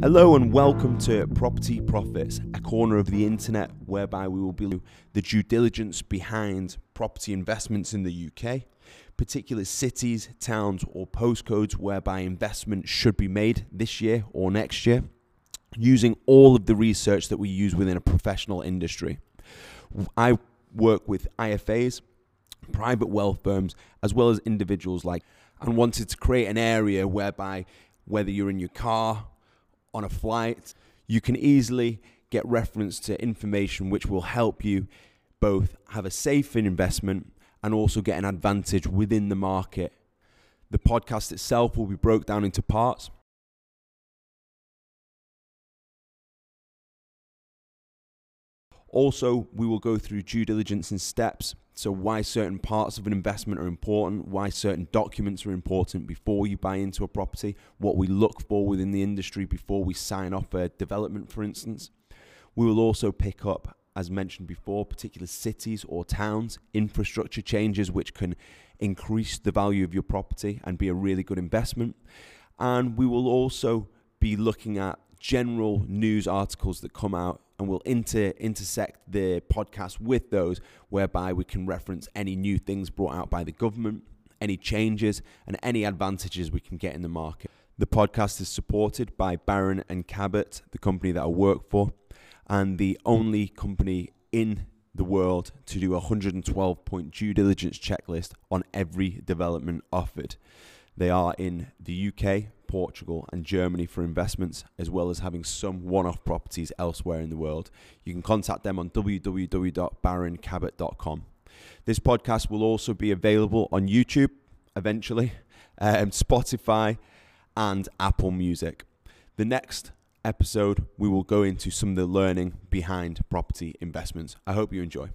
Hello and welcome to Property Profits, a corner of the internet whereby we will be the due diligence behind property investments in the UK, particular cities, towns, or postcodes whereby investment should be made this year or next year, using all of the research that we use within a professional industry. I work with IFAs, private wealth firms, as well as individuals like, and wanted to create an area whereby whether you're in your car, on a flight, you can easily get reference to information which will help you both have a safe investment and also get an advantage within the market. The podcast itself will be broke down into parts. Also, we will go through due diligence and steps. So, why certain parts of an investment are important, why certain documents are important before you buy into a property, what we look for within the industry before we sign off a development, for instance. We will also pick up, as mentioned before, particular cities or towns, infrastructure changes which can increase the value of your property and be a really good investment. And we will also be looking at general news articles that come out and we'll inter- intersect the podcast with those whereby we can reference any new things brought out by the government, any changes, and any advantages we can get in the market. The podcast is supported by Barron and Cabot, the company that I work for, and the only company in the world to do a 112 point due diligence checklist on every development offered. They are in the UK, Portugal, and Germany for investments, as well as having some one off properties elsewhere in the world. You can contact them on www.barroncabot.com. This podcast will also be available on YouTube eventually, um, Spotify, and Apple Music. The next episode, we will go into some of the learning behind property investments. I hope you enjoy.